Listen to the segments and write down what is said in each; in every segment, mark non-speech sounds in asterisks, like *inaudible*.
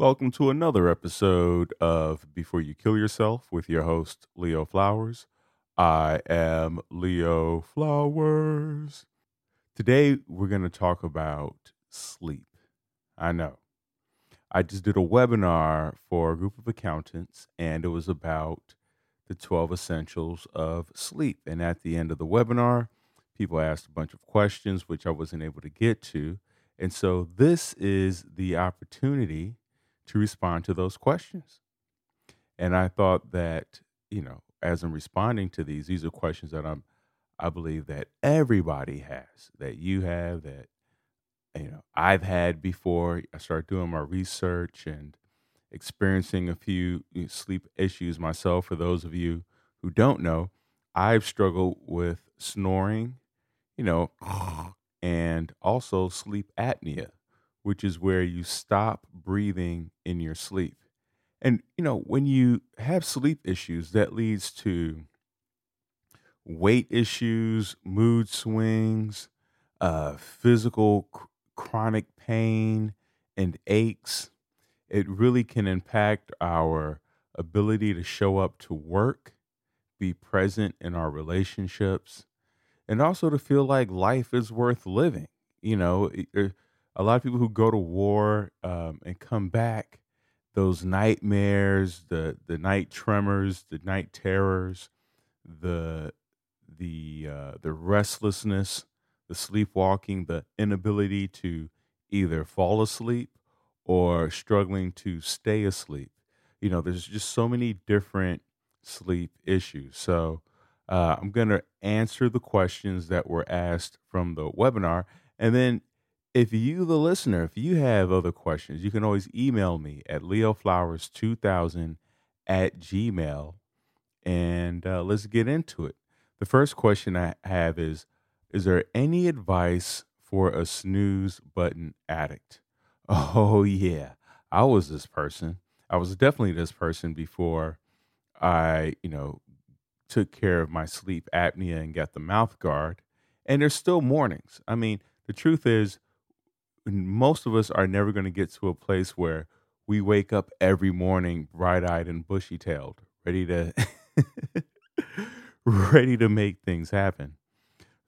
Welcome to another episode of Before You Kill Yourself with your host, Leo Flowers. I am Leo Flowers. Today, we're going to talk about sleep. I know. I just did a webinar for a group of accountants, and it was about the 12 essentials of sleep. And at the end of the webinar, people asked a bunch of questions, which I wasn't able to get to. And so, this is the opportunity to respond to those questions. And I thought that, you know, as I'm responding to these, these are questions that I'm, I believe that everybody has, that you have, that, you know, I've had before. I started doing my research and experiencing a few sleep issues myself. For those of you who don't know, I've struggled with snoring, you know, *sniffs* and also sleep apnea which is where you stop breathing in your sleep. And, you know, when you have sleep issues, that leads to weight issues, mood swings, uh, physical cr- chronic pain, and aches. It really can impact our ability to show up to work, be present in our relationships, and also to feel like life is worth living. You know, er, a lot of people who go to war um, and come back, those nightmares, the the night tremors, the night terrors, the the uh, the restlessness, the sleepwalking, the inability to either fall asleep or struggling to stay asleep. You know, there's just so many different sleep issues. So uh, I'm going to answer the questions that were asked from the webinar, and then if you, the listener, if you have other questions, you can always email me at leoflowers2000 at gmail and uh, let's get into it. The first question I have is Is there any advice for a snooze button addict? *laughs* Oh, yeah. I was this person. I was definitely this person before I, you know, took care of my sleep apnea and got the mouth guard. And there's still mornings. I mean, the truth is, most of us are never going to get to a place where we wake up every morning bright-eyed and bushy-tailed ready to *laughs* ready to make things happen.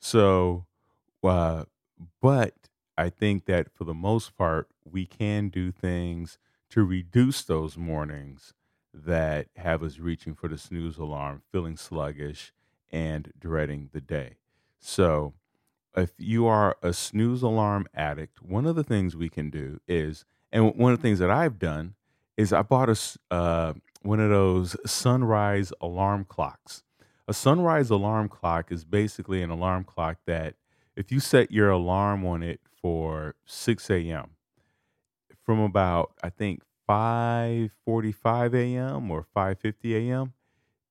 So uh, but i think that for the most part we can do things to reduce those mornings that have us reaching for the snooze alarm feeling sluggish and dreading the day. So if you are a snooze alarm addict, one of the things we can do is, and one of the things that I've done is I bought a uh, one of those sunrise alarm clocks. A sunrise alarm clock is basically an alarm clock that if you set your alarm on it for 6 a.m. from about I think 5:45 a.m. or 5:50 a.m.,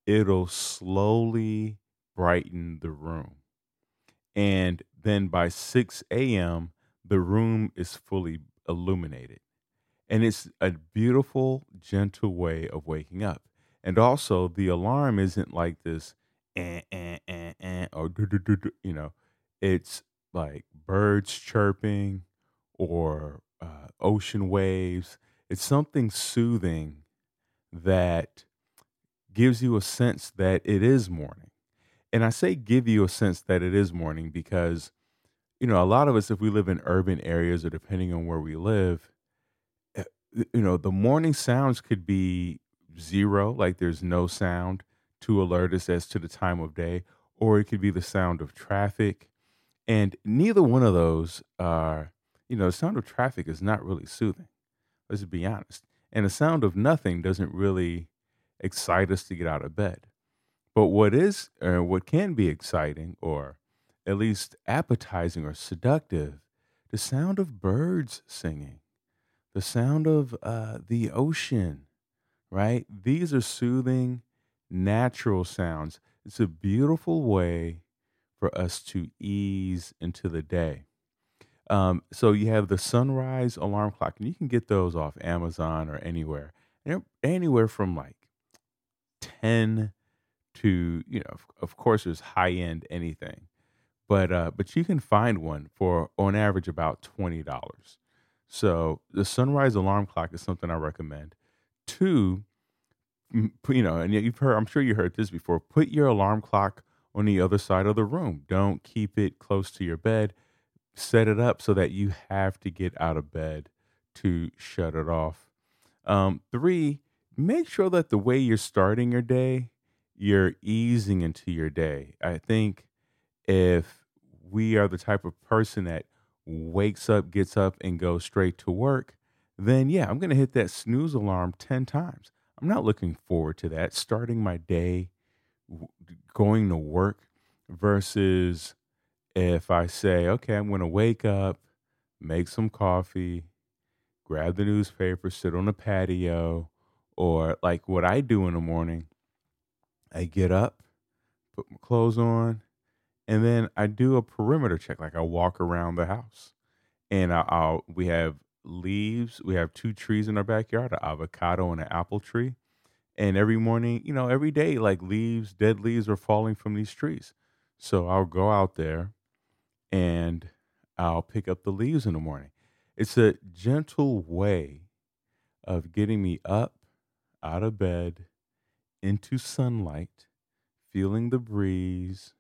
it'll slowly brighten the room. And then by 6 a.m., the room is fully illuminated. And it's a beautiful, gentle way of waking up. And also, the alarm isn't like this, eh, eh, eh, eh, or, you know, it's like birds chirping or uh, ocean waves. It's something soothing that gives you a sense that it is morning and I say give you a sense that it is morning because, you know, a lot of us, if we live in urban areas or depending on where we live, eh, you know, the morning sounds could be zero, like there's no sound to alert us as to the time of day, or it could be the sound of traffic. And neither one of those are, you know, the sound of traffic is not really soothing. Let's be honest. And the sound of nothing doesn't really excite us to get out of bed. But what is, or what can be exciting, or at least appetizing or seductive, the sound of birds singing, the sound of uh, the ocean, right? These are soothing, natural sounds. It's a beautiful way for us to ease into the day. Um, so you have the sunrise alarm clock, and you can get those off Amazon or anywhere, anywhere from like ten to you know of, of course there's high end anything but uh but you can find one for on average about $20 So the sunrise alarm clock is something I recommend. Two, you know, and you've heard, I'm sure you heard this before. Put your alarm clock on the other side of the room. Don't keep it close to your bed. Set it up so that you have to get out of bed to shut it off. Um, three, make sure that the way you're starting your day, you're easing into your day. I think if we are the type of person that wakes up, gets up, and goes straight to work, then yeah, I'm going to hit that snooze alarm 10 times. I'm not looking forward to that. Starting my day, going to work versus if I say, okay, I'm going to wake up, make some coffee, grab the newspaper, sit on the patio, or like what I do in the morning, I get up, put my clothes on, and then I do a perimeter check. Like I walk around the house, and I, I'll we have leaves. We have two trees in our backyard, an avocado and an apple tree. And every morning, you know, every day, like leaves, dead leaves are falling from these trees. So I'll go out there and I'll pick up the leaves in the morning. It's a gentle way of getting me up out of bed into sunlight, feeling the breeze,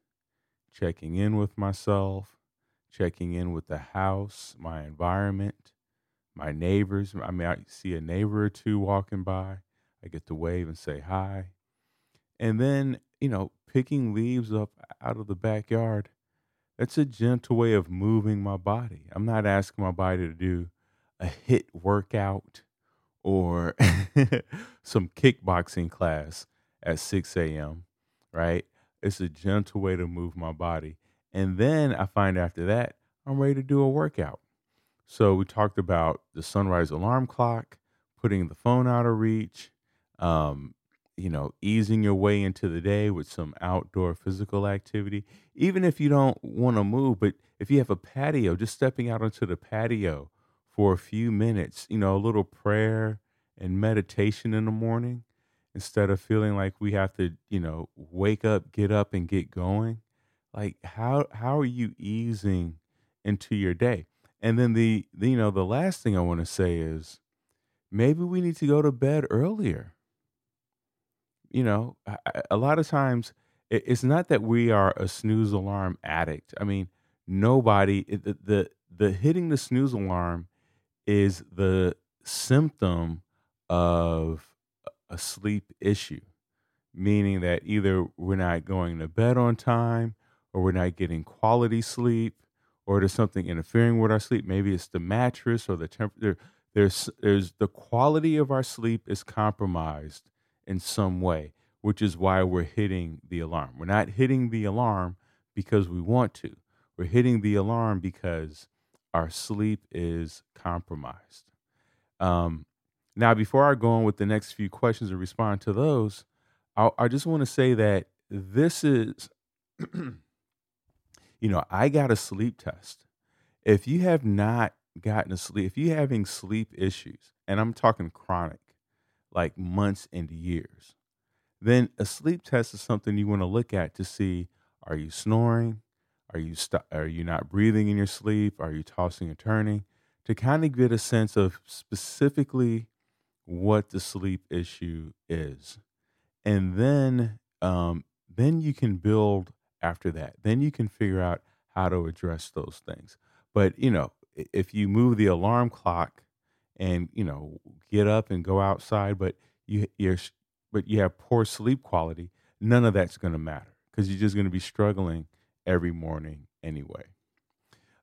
checking in with myself, checking in with the house, my environment, my neighbors. I mean, I see a neighbor or two walking by. I get to wave and say hi. And then, you know, picking leaves up out of the backyard, that's a gentle way of moving my body. I'm not asking my body to do a HIIT workout or *laughs* some kickboxing class at 6 a.m., right? It's a gentle way to move my body. And then I find after that, I'm ready to do a workout. So we talked about the sunrise alarm clock, putting the phone out of reach, um, you know, easing your way into the day with some outdoor physical activity. Even if you don't want to move, but if you have a patio, just stepping out onto the patio for a few minutes, you know, a little prayer and meditation in the morning instead of feeling like we have to, you know, wake up, get up and get going. Like how how are you easing into your day? And then the, the you know, the last thing I want to say is maybe we need to go to bed earlier. You know, a, lot of times it, it's not that we are a snooze alarm addict. I mean, nobody the, the the hitting the snooze alarm is the symptom of a sleep issue, meaning that either we're not going to bed on time or we're not getting quality sleep or there's something interfering with our sleep. Maybe it's the mattress or the temperature. There's, there's the quality of our sleep is compromised in some way, which is why we're hitting the alarm. We're not hitting the alarm because we want to. We're hitting the alarm because our sleep is compromised. Um, now, before I go on with the next few questions and respond to those, I, I just want to say that this is, *clears throat* you know, I got a sleep test. If you have not gotten a sleep, if you're having sleep issues, and I'm talking chronic, like months and years, then a sleep test is something you want to look at to see are you snoring? Are you st- are you not breathing in your sleep? Are you tossing and turning? To kind of get a sense of specifically what the sleep issue is. And then um then you can build after that. Then you can figure out how to address those things. But, you know, if you move the alarm clock and, you know, get up and go outside but you you're but you have poor sleep quality, none of that's going to matter because you're just going to be struggling every morning anyway.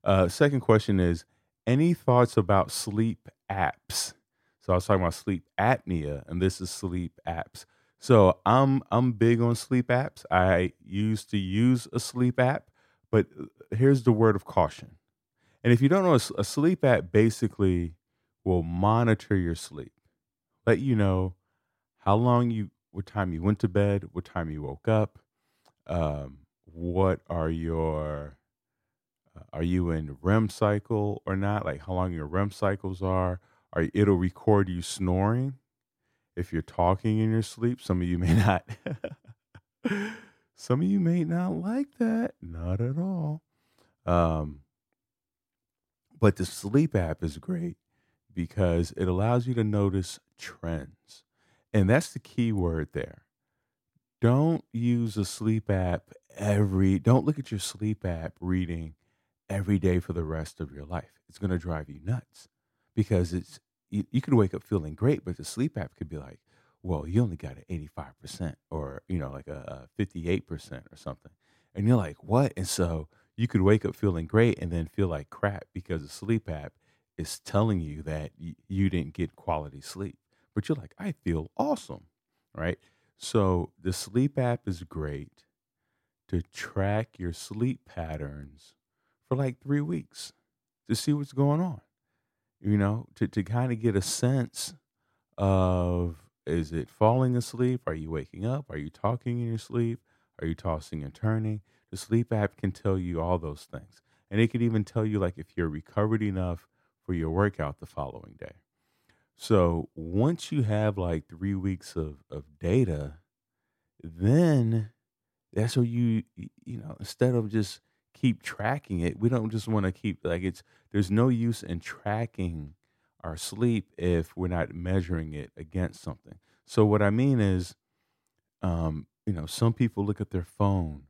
Uh, second question is any thoughts about sleep apps? So I was talking about sleep apnea, and this is sleep apps. So I'm I'm big on sleep apps. I used to use a sleep app, but uh, here's the word of caution. And if you don't know, a sleep app basically will monitor your sleep, let you know how long you, what time you went to bed, what time you woke up, um, what are your uh, are you in REM cycle or not? Like how long your REM cycles are. Are it'll record you snoring if you're talking in your sleep. Some of you may *laughs* not. some of you may not like that. Not at all. Um, but the sleep app is great because it allows you to notice trends. And that's the key word there. Don't use a sleep app every, don't look at your sleep app reading every day for the rest of your life. It's going to drive you nuts because it's, you, you could wake up feeling great, but the sleep app could be like, well, you only got an 85% or, you know, like a, a 58% or something. And you're like, what? And so you could wake up feeling great and then feel like crap because the sleep app is telling you that y- you didn't get quality sleep. But you're like, I feel awesome, right? So the sleep app is great to track your sleep patterns for like three weeks to see what's going on, you know, to, to kind of get a sense of is it falling asleep? Are you waking up? Are you talking in your sleep? Are you tossing and turning? The sleep app can tell you all those things. And it can even tell you like if you're recovered enough for your workout the following day. So once you have like three weeks of, of data, then that's where you you know, instead of just keep tracking it, we don't just want to keep like it's there's no use in tracking our sleep if we're not measuring it against something. So what I mean is, um, you know, some people look at their phone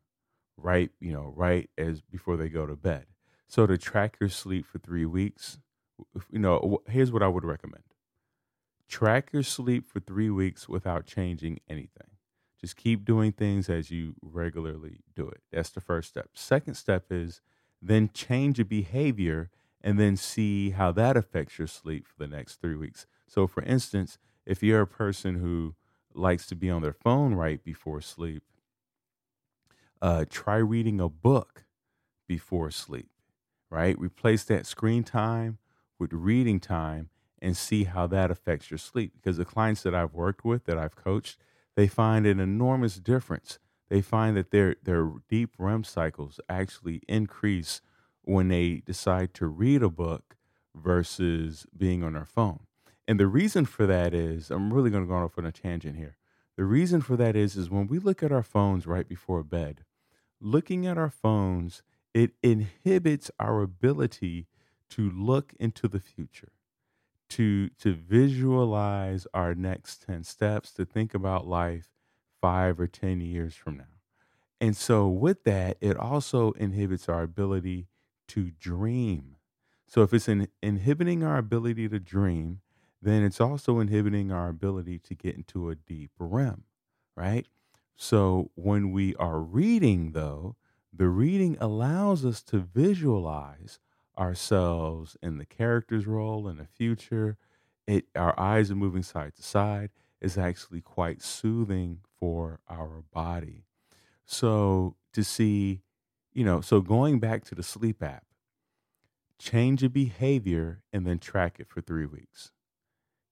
right, you know, right as before they go to bed. So to track your sleep for three weeks, you know, here's what I would recommend: track your sleep for three weeks without changing anything. Just keep doing things as you regularly do it. That's the first step. Second step is then change your behavior and then see how that affects your sleep for the next three weeks. So, for instance, if you're a person who likes to be on their phone right before sleep, uh, try reading a book before sleep, right? Replace that screen time with reading time and see how that affects your sleep. Because the clients that I've worked with, that I've coached, they find an enormous difference. They find that their, their deep REM cycles actually increase when they decide to read a book versus being on their phone. And the reason for that is I'm really going to go off on a tangent here. The reason for that is is when we look at our phones right before bed, looking at our phones, it inhibits our ability to look into the future, to to visualize our next 10 steps, to think about life 5 or 10 years from now. And so with that, it also inhibits our ability to dream. So if it's in, inhibiting our ability to dream, then it's also inhibiting our ability to get into a deep REM, right? So when we are reading, though, the reading allows us to visualize ourselves in the character's role in the future. It, our eyes are moving side to side is actually quite soothing for our body. So to see, you know, so going back to the sleep app, change a behavior and then track it for three weeks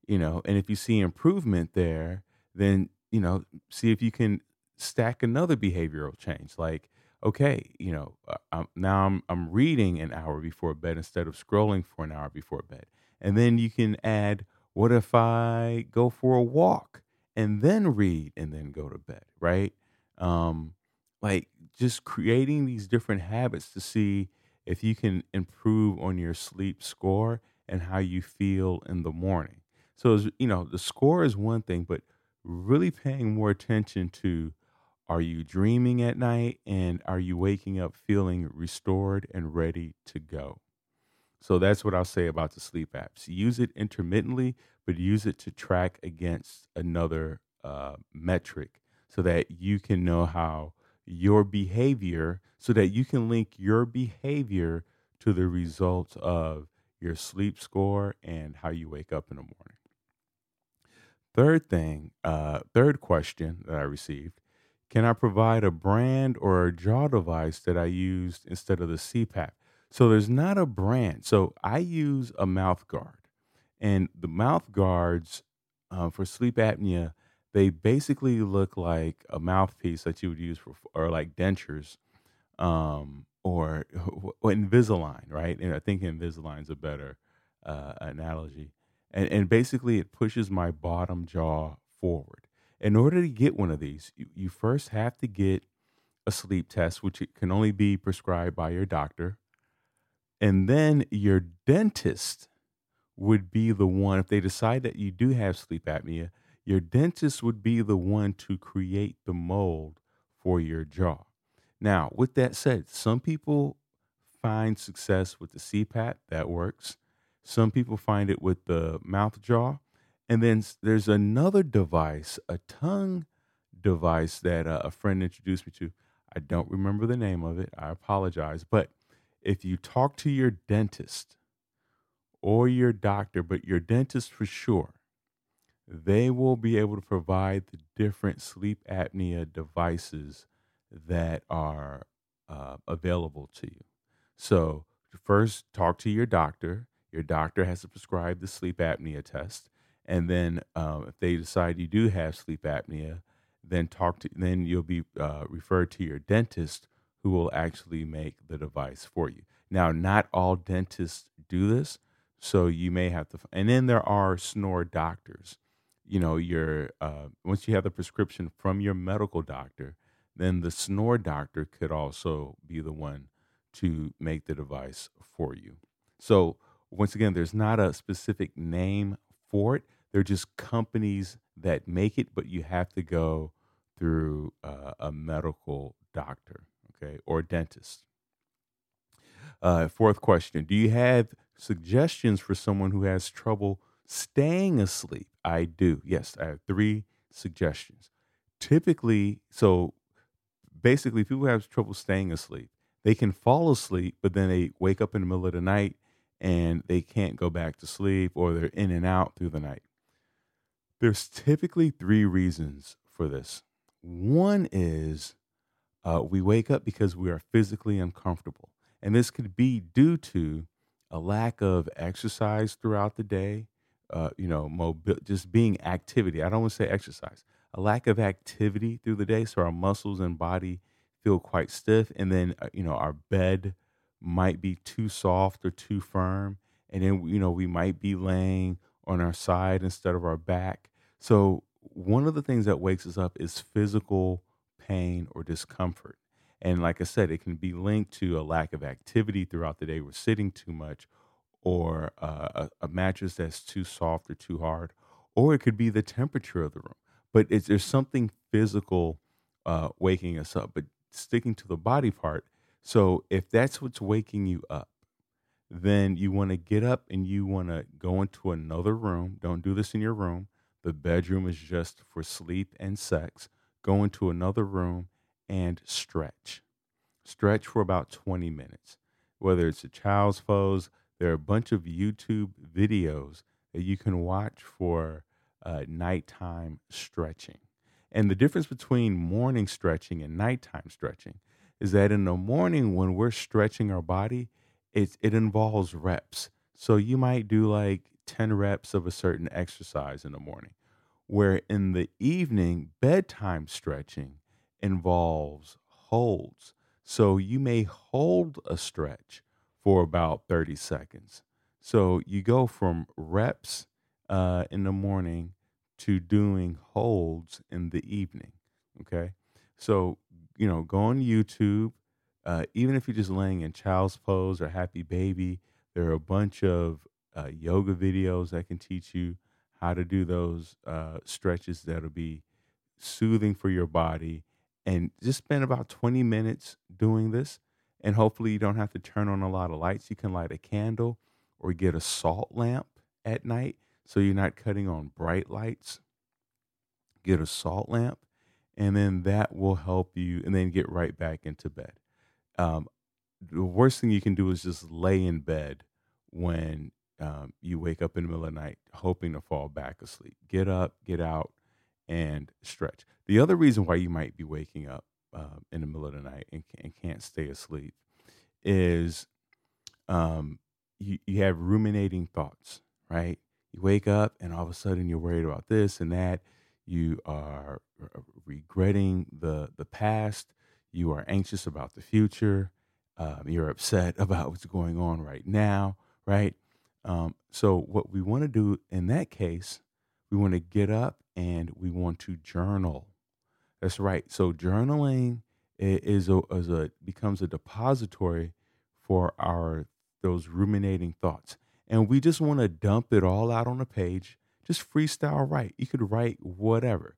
you know and if you see improvement there then you know see if you can stack another behavioral change like okay you know uh, I'm, now I'm, I'm reading an hour before bed instead of scrolling for an hour before bed. And then you can add what if i go for a walk and then read and then go to bed right? Um like just creating these different habits to see if you can improve on your sleep score and how you feel in the morning. So, you know, the score is one thing, but really paying more attention to are you dreaming at night and are you waking up feeling restored and ready to go? So that's what I'll say about the sleep apps. Use it intermittently, but use it to track against another uh, metric so that you can know how your behavior, so that you can link your behavior to the results of your sleep score and how you wake up in the morning. Third thing, uh, third question that I received can I provide a brand or a jaw device that I used instead of the CPAP? So there's not a brand. So I use a mouth guard, and the mouth guards uh, for sleep apnea, they basically look like a mouthpiece that you would use for, or like dentures, um, or, *laughs* or Invisalign, right? And I think Invisalign is a better uh, analogy and, and basically it pushes my bottom jaw forward. In order to get one of these, you, you first have to get a sleep test, which can only be prescribed by your doctor. And then your dentist would be the one, if they decide that you do have sleep apnea, your dentist would be the one to create the mold for your jaw. Now, with that said, some people find success with the CPAP, that works. Some people find it with the mouth jaw. And then there's another device, a tongue device that uh, a friend introduced me to. I don't remember the name of it. I apologize. But if you talk to your dentist or your doctor, but your dentist for sure, they will be able to provide the different sleep apnea devices that are uh, available to you. So, first, talk to your doctor. Your doctor has to prescribe the sleep apnea test. And then, um, if they decide you do have sleep apnea, then talk to then you'll be uh, referred to your dentist who will actually make the device for you. Now, not all dentists do this, so you may have to. And then there are snore doctors. You know, your uh, once you have the prescription from your medical doctor, then the snore doctor could also be the one to make the device for you. So once again, there's not a specific name for it. They're just companies that make it, but you have to go through uh, a medical doctor, okay, or dentist. Uh, fourth question Do you have suggestions for someone who has trouble staying asleep? I do. Yes, I have three suggestions. Typically, so basically, people have trouble staying asleep. They can fall asleep, but then they wake up in the middle of the night and they can't go back to sleep or they're in and out through the night. There's typically three reasons for this. One is uh, we wake up because we are physically uncomfortable. And this could be due to a lack of exercise throughout the day, uh, you know, mobi- just being activity. I don't want to say exercise, a lack of activity through the day. So our muscles and body feel quite stiff. And then, uh, you know, our bed might be too soft or too firm. And then, you know, we might be laying on our side instead of our back. So one of the things that wakes us up is physical pain or discomfort. And like I said, it can be linked to a lack of activity throughout the day. We're sitting too much, or uh, a, a, mattress that's too soft or too hard, or it could be the temperature of the room. But there's something physical uh, waking us up. But sticking to the body part, so if that's what's waking you up, then you want to get up and you want to go into another room. Don't do this in your room. The bedroom is just for sleep and sex. Go into another room and stretch. Stretch for about 20 minutes. Whether it's a child's pose, there are a bunch of YouTube videos that you can watch for uh, nighttime stretching. And the difference between morning stretching and nighttime stretching is that in the morning, when we're stretching our body, it, it involves reps. So you might do like 10 reps of a certain exercise in the morning. Where in the evening, bedtime stretching involves holds. So you may hold a stretch for about 30 seconds. So you go from reps uh, in the morning to doing holds in the evening. Okay. So, you know, go on YouTube. Uh, even if you're just laying in child's pose or happy baby, there are a bunch of uh, yoga videos that can teach you how to do those uh, stretches that'll be soothing for your body. And just spend about 20 minutes doing this. And hopefully, you don't have to turn on a lot of lights. You can light a candle or get a salt lamp at night so you're not cutting on bright lights. Get a salt lamp, and then that will help you, and then get right back into bed. Um, the worst thing you can do is just lay in bed when um, you wake up in the middle of the night hoping to fall back asleep. Get up, get out, and stretch. The other reason why you might be waking up uh, in the middle of the night and, and can't stay asleep is um, you, you have ruminating thoughts, right? You wake up and all of a sudden you're worried about this and that. You are regretting the the past. You are anxious about the future. Um, you're upset *laughs* about what's going on right now, right? Um, so, what we want to do in that case, we want to get up and we want to journal. That's right. So, journaling is a, is a becomes a depository for our those ruminating thoughts. and we just want to dump it all out on a page. Just freestyle write. You could write whatever.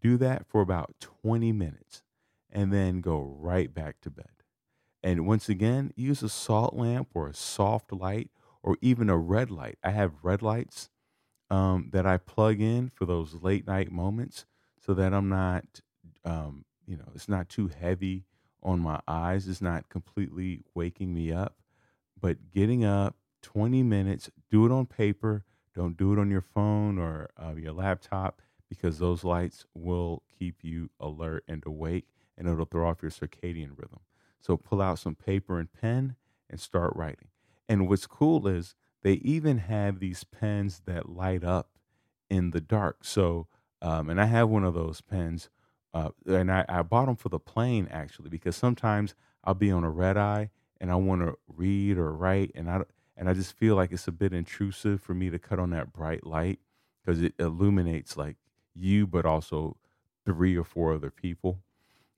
Do that for about 20 minutes and then go right back to bed. And once again, use a salt lamp or a soft light or even a red light. I have red lights um, that I plug in for those late night moments so that I'm not, um, you know, it's not too heavy on my eyes. It's not completely waking me up. But getting up 20 minutes, do it on paper. Don't do it on your phone or uh, your laptop because those lights will keep you alert and awake and it'll throw off your circadian rhythm. So pull out some paper and pen and start writing. And what's cool is they even have these pens that light up in the dark. So, um, and I have one of those pens, uh, and I, I bought them for the plane actually because sometimes I'll be on a red eye and I want to read or write, and I and I just feel like it's a bit intrusive for me to cut on that bright light because it illuminates like you, but also three or four other people.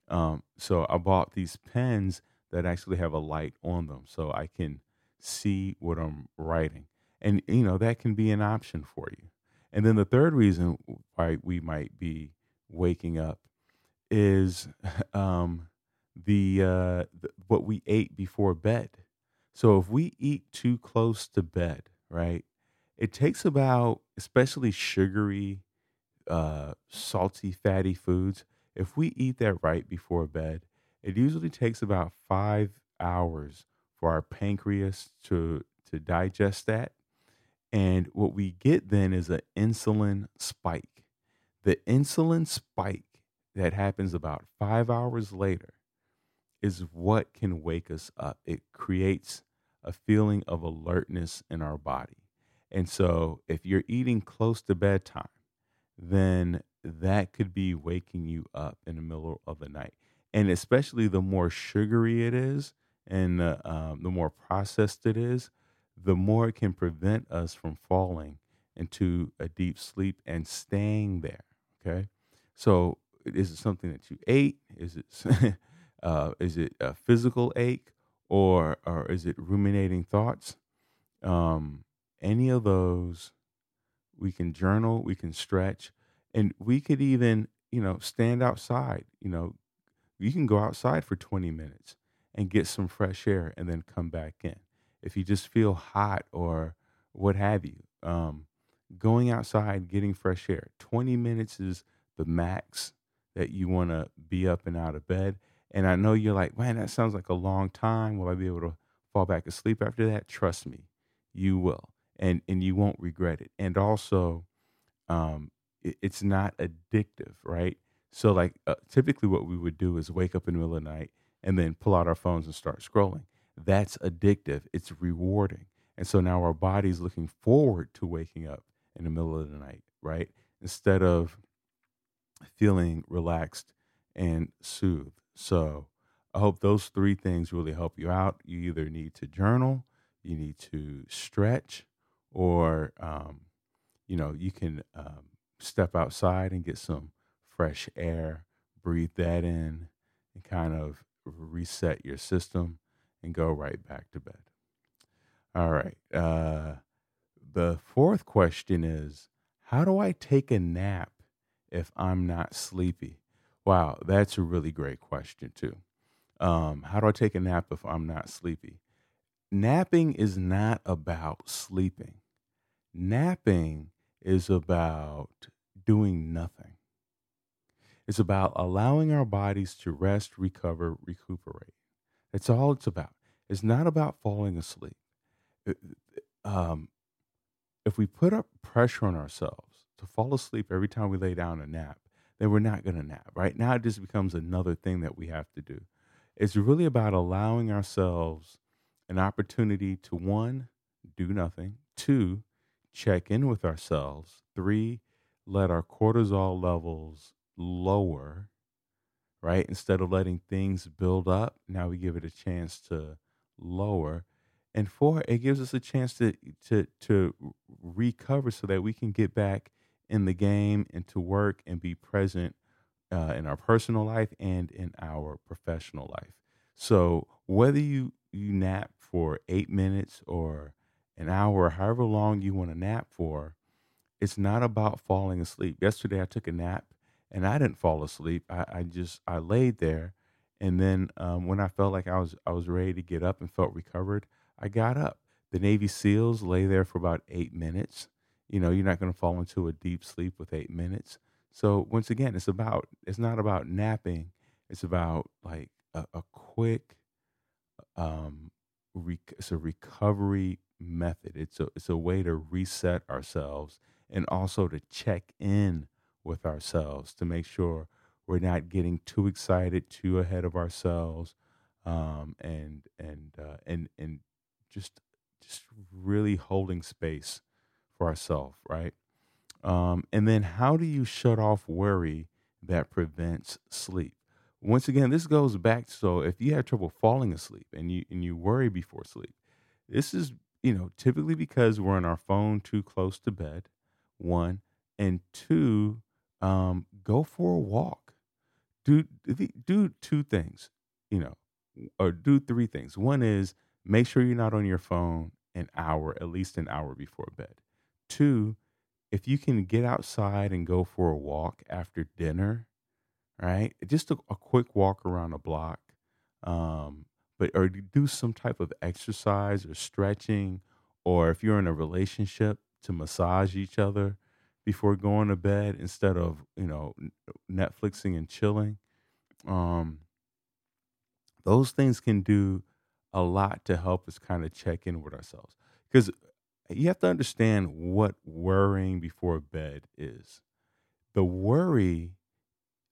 Um, so I bought these pens that actually have a light on them, so I can see what I'm writing. And, you know, that can be an option for you. And then the third reason why we might be waking up is *laughs* um, the, uh, the what we ate before bed. So if we eat too close to bed, right, it takes about, especially sugary, uh, salty, fatty foods. If we eat that right before bed, it usually takes about five hours for our pancreas to to digest that. And what we get then is an insulin spike. The insulin spike that happens about five hours later is what can wake us up. It creates a feeling of alertness in our body. And so if you're eating close to bedtime, then that could be waking you up in the middle of the night. And especially the more sugary it is, and uh, the more processed it is, the more it can prevent us from falling into a deep sleep and staying there. Okay, so is it something that you ate? Is it *laughs* uh, is it a physical ache, or or is it ruminating thoughts? Um, any of those, we can journal, we can stretch, and we could even you know stand outside. You know, you can go outside for twenty minutes and get some fresh air and then come back in. If you just feel hot or what have you, um, going outside, getting fresh air, 20 minutes is the max that you want to be up and out of bed. And I know you're like, man, that sounds like a long time. Will I be able to fall back asleep after that? Trust me, you will. And, and you won't regret it. And also, um, it, it's not addictive, right? So, like, uh, typically what we would do is wake up in the middle of the night and then pull out our phones and start scrolling. That's addictive. It's rewarding. And so now our body's looking forward to waking up in the middle of the night, right? Instead of feeling relaxed and soothed. So I hope those three things really help you out. You either need to journal, you need to stretch, or, um, you know, you can um, step outside and get some fresh air, breathe that in, and kind of reset your system and go right back to bed. All right. Uh, the fourth question is How do I take a nap if I'm not sleepy? Wow, that's a really great question, too. Um, how do I take a nap if I'm not sleepy? Napping is not about sleeping, napping is about doing nothing. It's about allowing our bodies to rest, recover, recuperate. That's all it's about. It's not about falling asleep. um, if we put up pressure on ourselves to fall asleep every time we lay down a nap, then we're not going to nap. Right now, it just becomes another thing that we have to do. It's really about allowing ourselves an opportunity to one, do nothing, two, check in with ourselves, three, let our cortisol levels lower, right? Instead of letting things build up, now we give it a chance to lower. And four, it gives us a chance to to to recover so that we can get back in the game and to work and be present uh, in our personal life and in our professional life. So whether you you nap for eight minutes or an hour, however long you want to nap for, it's not about falling asleep. Yesterday I took a nap and I didn't fall asleep. I, I just I laid there and then um, when I felt like I was I was ready to get up and felt recovered, I got up. The Navy SEALs lay there for about eight minutes. You know, you're not going to fall into a deep sleep with eight minutes. So once again, it's about it's not about napping. It's about like a, a quick um rec- it's a recovery method. It's a it's a way to reset ourselves and also to check in with ourselves to make sure we're not getting too excited, too ahead of ourselves, um, and and uh, and and just just really holding space for ourselves, right? Um, and then how do you shut off worry that prevents sleep? Once again, this goes back. So if you have trouble falling asleep and you and you worry before sleep, this is you know typically because we're on our phone too close to bed. One and two, um, go for a walk. Do do two things, you know, or do three things. One is make sure you're not on your phone an hour, at least an hour before bed. Two, if you can get outside and go for a walk after dinner, right? Just a, a quick walk around a block, um, but or do some type of exercise or stretching, or if you're in a relationship, to massage each other before going to bed instead of you know Netflixing and chilling. Um, those things can do a lot to help us kind of check in with ourselves because you have to understand what worrying before bed is. The worry,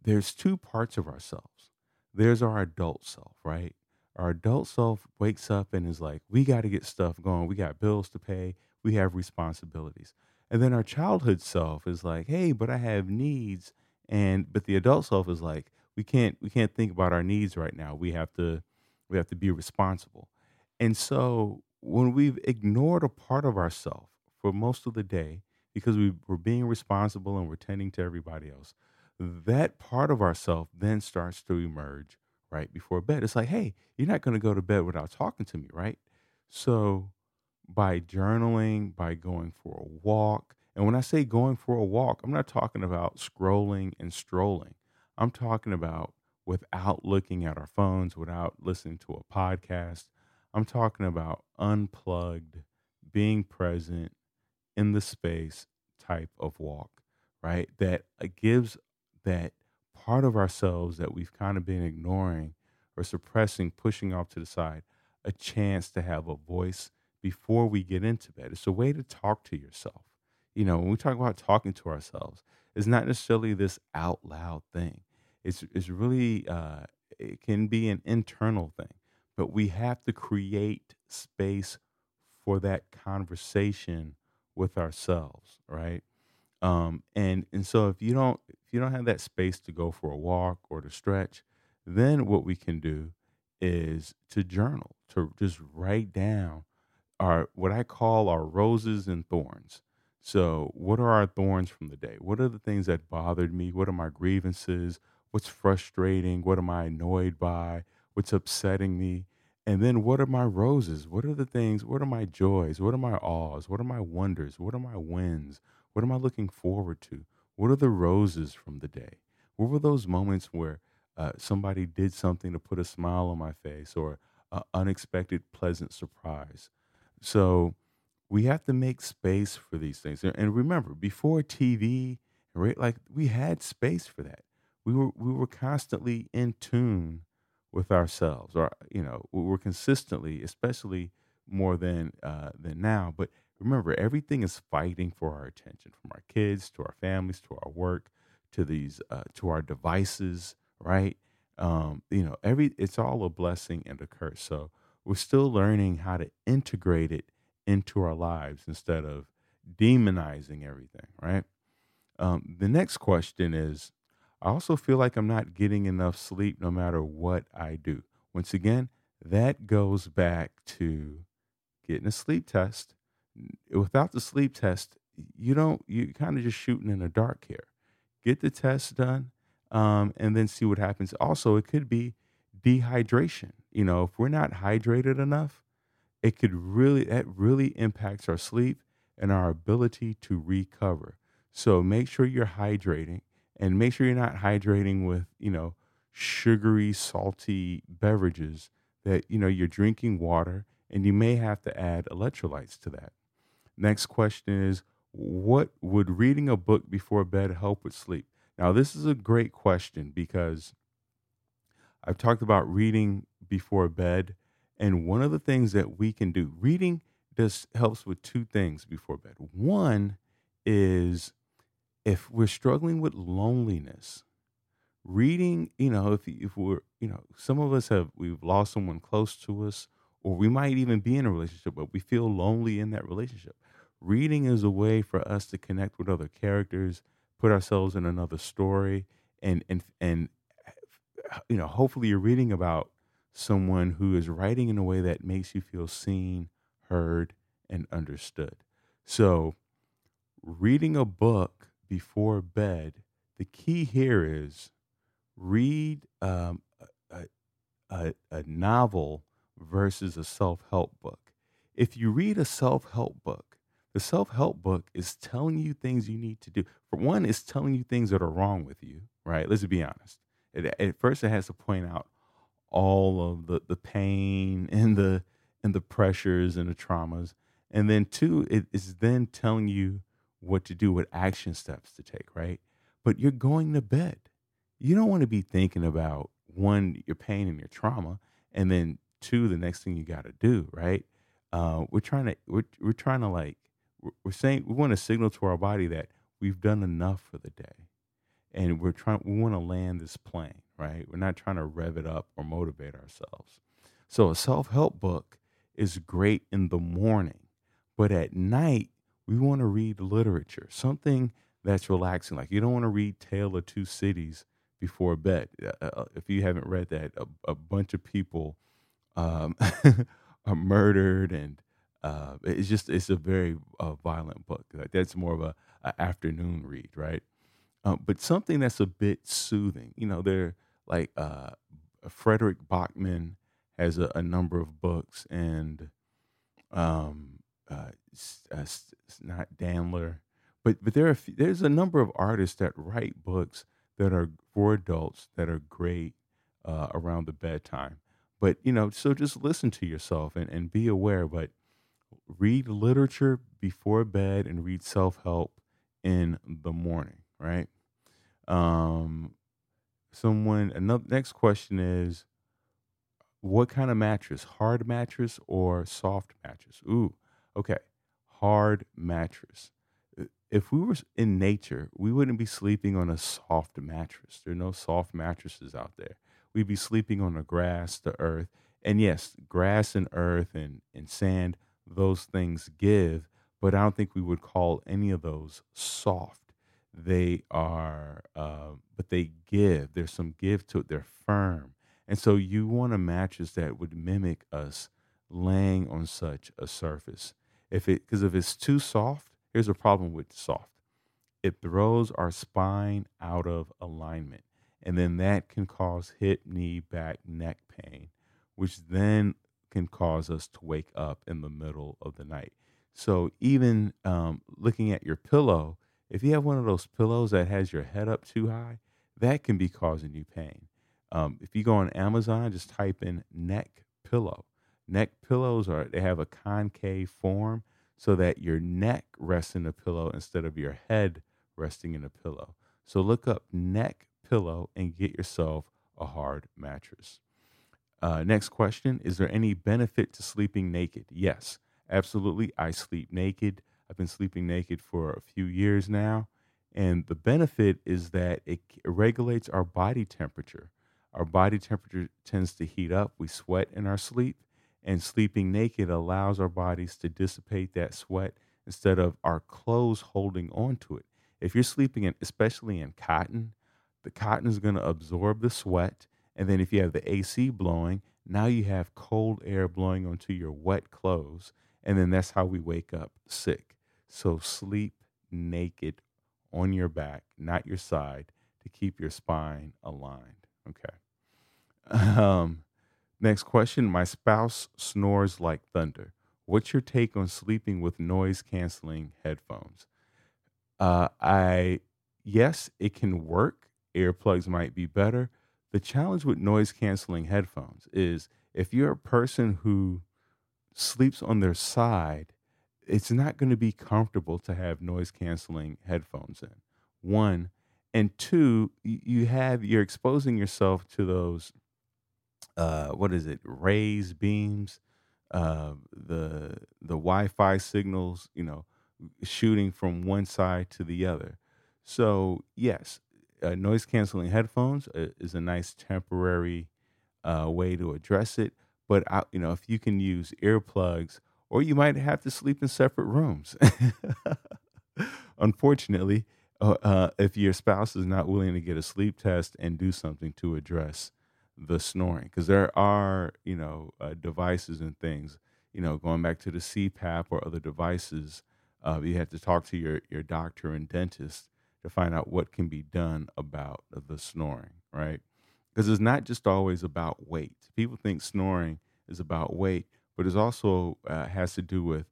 there's two parts of ourselves. There's our adult self, right? Our adult self wakes up and is like, we got to get stuff going. We got bills to pay. We have responsibilities. And then our childhood self is like, hey, but I have needs. And but the adult self is like, we can't we can't think about our needs right now. We have to we have to be responsible. And so when we've ignored a part of ourselves for most of the day because we were being responsible and we're tending to everybody else, that part of ourself then starts to emerge right before bed. It's like, hey, you're not going to go to bed without talking to me, right? So by journaling, by going for a walk, and when I say going for a walk, I'm not talking about scrolling and strolling. I'm talking about without looking at our phones, without listening to a podcast. I'm talking about unplugged, being present in the space type of walk, right? That uh, gives that part of ourselves that we've kind of been ignoring or suppressing, pushing off to the side, a chance to have a voice before we get into bed. It's a way to talk to yourself. You know, when we talk about talking to ourselves, it's not necessarily this out loud thing. It's it's really uh, it can be an internal thing, but we have to create space for that conversation with ourselves, right? Um, and and so if you don't if you don't have that space to go for a walk or to stretch, then what we can do is to journal, to just write down our what I call our roses and thorns. So, what are our thorns from the day? What are the things that bothered me? What are my grievances? What's frustrating? What am I annoyed by? What's upsetting me? And then what are my roses? What are the things? What are my joys? What are my awes? What are my wonders? What are my wins? What am I looking forward to? What are the roses from the day? What were those moments where uh, somebody did something to put a smile on my face or an unexpected pleasant surprise? So we have to make space for these things. And remember, before TV, right, like we had space for that we were we were constantly in tune with ourselves, or you know, we were consistently, especially more than uh, than now. But remember, everything is fighting for our attention, from our kids to our families to our work to these uh, to our devices, right? Um, you know, every it's all a blessing and a curse. So we're still learning how to integrate it into our lives instead of demonizing everything, right? Um, the next question is I also feel like I'm not getting enough sleep no matter what I do. Once again, that goes back to getting a sleep test. Without the sleep test, you don't, you kind of just shooting in the dark here. Get the test done um, and then see what happens. Also, it could be dehydration. You know, if we're not hydrated enough, it could really that really impacts our sleep and our ability to recover. So make sure you're hydrating and make sure you're not hydrating with, you know, sugary, salty beverages that, you know, you're drinking water and you may have to add electrolytes to that. Next question is what would reading a book before bed help with sleep? Now, this is a great question because I've talked about reading before bed and one of the things that we can do, reading just helps with two things before bed. One is if we're struggling with loneliness, reading, you know, if if we're, you know, some of us have we've lost someone close to us, or we might even be in a relationship, but we feel lonely in that relationship. Reading is a way for us to connect with other characters, put ourselves in another story, and and and you know, hopefully you're reading about someone who is writing in a way that makes you feel seen, heard, and understood. So, reading a book before bed, the key here is read um, a, a, a novel versus a self help book. If you read a self help book, the self help book is telling you things you need to do. For one, it's telling you things that are wrong with you, right? Let's be honest. It, at first, it has to point out all of the, the pain *laughs* and the and the pressures and the traumas. And then two, it is then telling you what to do, what action steps to take, right? But you're going to bed. You don't want to be thinking about one, your pain and your trauma, and then two, the next thing you got to do, right? Uh, we're trying to we're, we're trying to like we're saying we want to signal to our body that we've done enough for the day, and we're trying we want to land this plane, right? We're not trying to rev it up or motivate ourselves. So a self help book is great in the morning, but at night we want to read literature, something that's relaxing. Like you don't want to read Tale of Two Cities before bed. Uh, uh if you haven't read that, a, a bunch of people um, *laughs* are murdered, and uh, it's just it's a very uh, violent book. Like that's more of a, a afternoon read, right? Um, but something that's a bit soothing. You know, they're like uh, Fredrik Backman has a, a, number of books, and um, uh, it's, uh, it's not Dandler, but but there are there's a number of artists that write books that are for adults that are great uh, around the bedtime. But you know, so just listen to yourself and, and be aware. But read literature before bed and read self help in the morning, right? Um, someone another next question is what kind of mattress? Hard mattress or soft mattress? Ooh okay. Hard mattress. If we were in nature we wouldn't be sleeping on a soft mattress. There are no soft mattresses out there. We'd be sleeping on the grass the earth and yes grass and earth and, and sand those things give but i don't think we would call any of those soft they are, uh, but they give. There's some give to it. They're firm. And so you want a mattress that would mimic us laying on such a surface. If it, because if it's too soft, here's a problem with soft it throws our spine out of alignment. And then that can cause hip, knee, back, neck pain, which then can cause us to wake up in the middle of the night. So even um, looking at your pillow, if you have one of those pillows that has your head up too high, that can be causing you pain. Um, if you go on Amazon, just type in neck pillow. Neck pillows are they have a concave form so that your neck rests in the pillow instead of your head resting in the pillow. So look up neck pillow and get yourself a hard mattress. Uh, next question Is there any benefit to sleeping naked? Yes, absolutely. I sleep naked. I've been sleeping naked for a few years now. And the benefit is that it regulates our body temperature. Our body temperature tends to heat up. We sweat in our sleep, and sleeping naked allows our bodies to dissipate that sweat instead of our clothes holding on to it. If you're sleeping in, especially in cotton, the cotton is going to absorb the sweat. And then if you have the AC blowing, now you have cold air blowing onto your wet clothes. And then that's how we wake up sick. So sleep naked on your back, not your side, to keep your spine aligned. Okay. *laughs* Um, Next question. My spouse snores like thunder. What's your take on sleeping with noise canceling headphones? Uh, I, yes, it can work. Earplugs might be better. The challenge with noise canceling headphones is if you're a person who sleeps on their side, it's not going to be comfortable to have noise canceling headphones in. One, and two, you have you're exposing yourself to those uh what is it rays beams uh the the wi-fi signals you know shooting from one side to the other so yes uh, noise canceling headphones uh, is a nice temporary uh, way to address it but I, you know if you can use earplugs or you might have to sleep in separate rooms. *laughs* Unfortunately uh, uh, if your spouse is not willing to get a sleep test and do something to address the snoring because there are you know uh, devices and things you know going back to the cpap or other devices uh, you have to talk to your, your doctor and dentist to find out what can be done about the snoring right? Because it's not just always about weight. People think snoring is about weight but it also uh, has to do with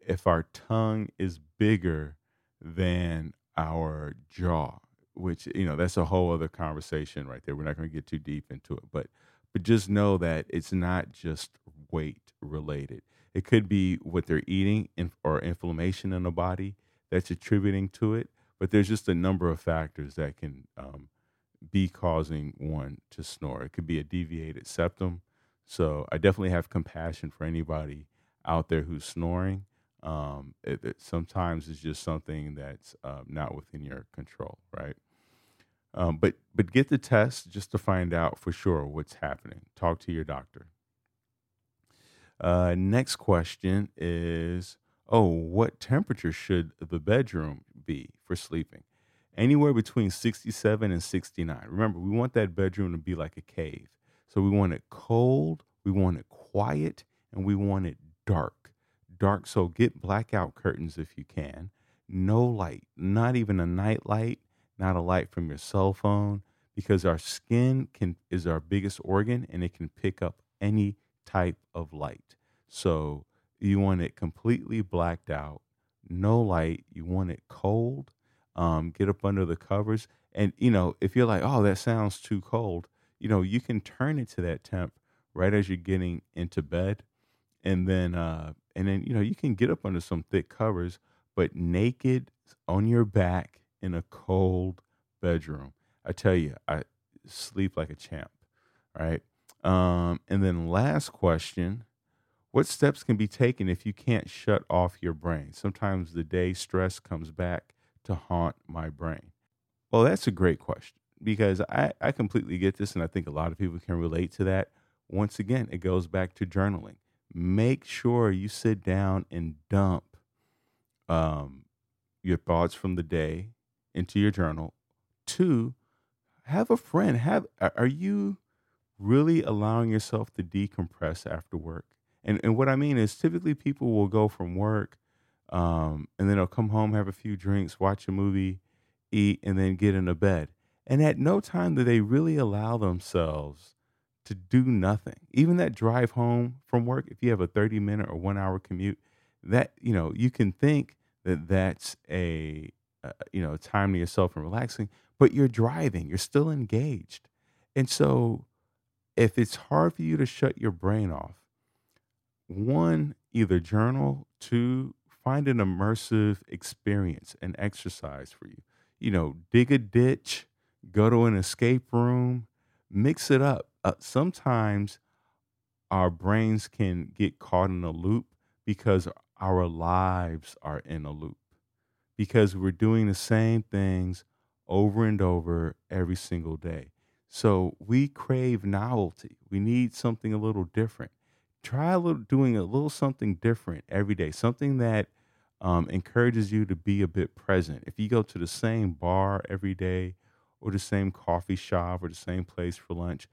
if our tongue is bigger than our jaw which you know that's a whole other conversation right there. We're not going to get too deep into it, but but just know that it's not just weight related. It could be what they're eating or inflammation in the body that's attributing to it. But there's just a number of factors that can um, be causing one to snore. It could be a deviated septum. So I definitely have compassion for anybody out there who's snoring. Um, it, it, sometimes it's just something that's uh, not within your control, right? Um, but but get the test just to find out for sure what's happening. Talk to your doctor. Uh, next question is, oh, what temperature should the bedroom be for sleeping? Anywhere between 67 and 69. Remember, we want that bedroom to be like a cave. So we want it cold, we want it quiet, and we want it dark. Dark, so get blackout curtains if you can. No light, not even a night light not a light from your cell phone, because our skin can is our biggest organ and it can pick up any type of light. So you want it completely blacked out, no light. You want it cold. Um, get up under the covers, and you know if you're like, oh, that sounds too cold, you know you can turn it to that temp right as you're getting into bed, and then uh, and then you know you can get up under some thick covers, but naked on your back in a cold bedroom. I tell you, I sleep like a champ. Right. Um, and then last question what steps can be taken if you can't shut off your brain? Sometimes the day stress comes back to haunt my brain. Well, that's a great question because I, I completely get this, and I think a lot of people can relate to that. Once again, it goes back to journaling. Make sure you sit down and dump um, your thoughts from the day into your journal. Two, have a friend. Have are you really allowing yourself to decompress after work? And and what I mean is typically people will go from work um, and then they'll come home, have a few drinks, watch a movie, eat, and then get into bed. And at no time do they really allow themselves to do nothing. Even that drive home from work, if you have a 30 minute or one hour commute, that, you know, you can think that that's a uh, you know, time to yourself and relaxing, but you're driving, you're still engaged. And so if it's hard for you to shut your brain off, one, either journal, two, find an immersive experience, an exercise for you. You know, dig a ditch, go to an escape room, mix it up. Uh, sometimes our brains can get caught in a loop because our lives are in a loop because we're doing the same things over and over every single day. So we crave novelty. We need something a little different. Try a little, doing a little something different every day, something that um, encourages you to be a bit present. If you go to the same bar every day, or the same coffee shop, or the same place for lunch,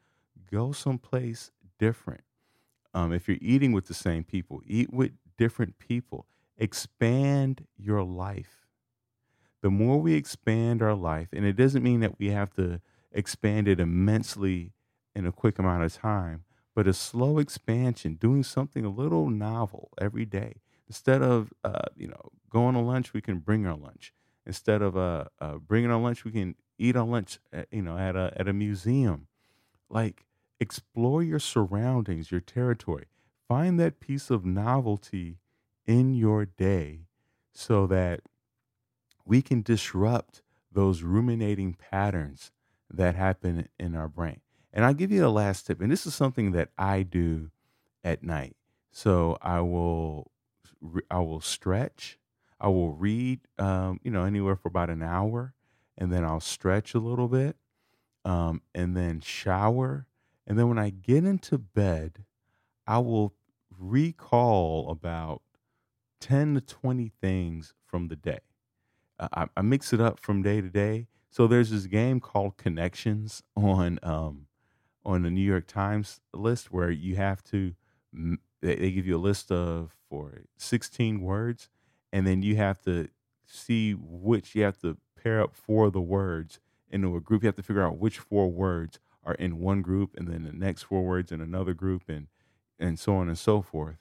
go someplace different. Um, if you're eating with the same people, eat with different people. Expand your life the more we expand our life, and it doesn't mean that we have to expand it immensely in a quick amount of time, but a slow expansion, doing something a little novel every day. Instead of uh, you know going to lunch, we can bring our lunch. Instead of uh, uh, bringing our lunch, we can eat our lunch, at, you know, at a at a museum. Like explore your surroundings, your territory. Find that piece of novelty in your day, so that we can disrupt those ruminating patterns that happen in our brain. And I'll give you the last tip, and this is something that I do at night. So I will I will stretch. I will read, um, you know, anywhere for about an hour, and then I'll stretch a little bit, um, and then shower, and then when I get into bed, I will recall about ten to twenty things from the day. I, I mix it up from day to day. So there's this game called Connections on um, on the New York Times list where you have to they, they give you a list of for 16 words and then you have to see which you have to pair up four of the words into a group. You have to figure out which four words are in one group and then the next four words in another group and and so on and so forth.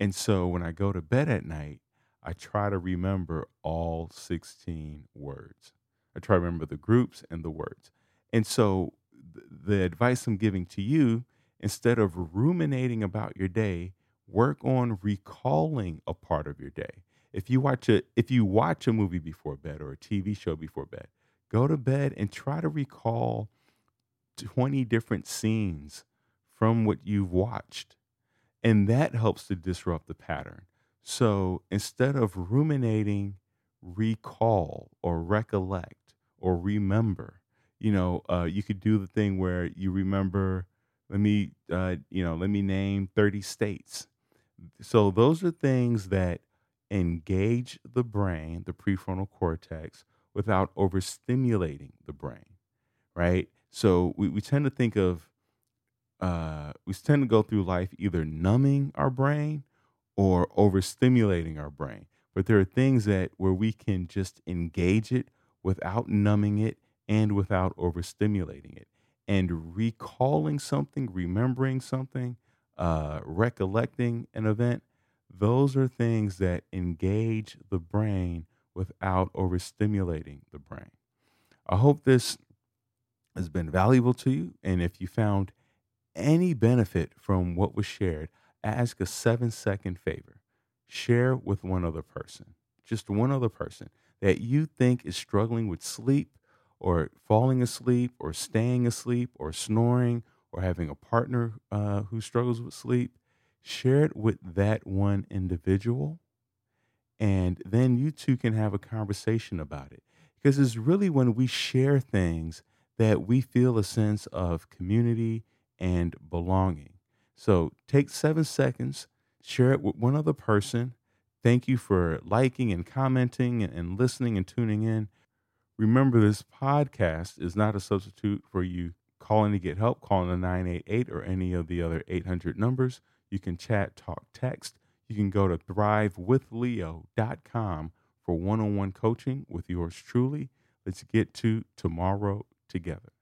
And so when i go to bed at night i try to remember all 16 words. I try to remember the groups and the words. And so the advice I'm giving to you, instead of ruminating about your day, work on recalling a part of your day. If you watch a if you watch a movie before bed or a TV show before bed, go to bed and try to recall 20 different scenes from what you've watched. And that helps to disrupt the pattern. So instead of ruminating, recall or recollect or remember you know, uh, you could do the thing where you remember, let me, uh, you know, let me name 30 states. So those are things that engage the brain, the prefrontal cortex, without overstimulating the brain, right? So we, we tend to think of, uh, we tend to go through life either numbing our brain or overstimulating our brain. But there are things that where we can just engage it without numbing it and without overstimulating it. And recalling something, remembering something, uh, recollecting an event, those are things that engage the brain without overstimulating the brain. I hope this has been valuable to you. And if you found any benefit from what was shared, ask a seven second favor. Share with one other person, just one other person that you think is struggling with sleep or falling asleep or staying asleep or snoring or having a partner uh, who struggles with sleep, share it with that one individual. And then you two can have a conversation about it. Because it's really when we share things that we feel a sense of community and belonging. So take seven seconds, share it with one other person. Thank you for liking and commenting and listening and tuning in. Remember, this podcast is not a substitute for you calling to get help, calling the 988 or any of the other 800 numbers. You can chat, talk, text. You can go to thrivewithleo.com for one on one coaching with yours truly. Let's get to tomorrow together.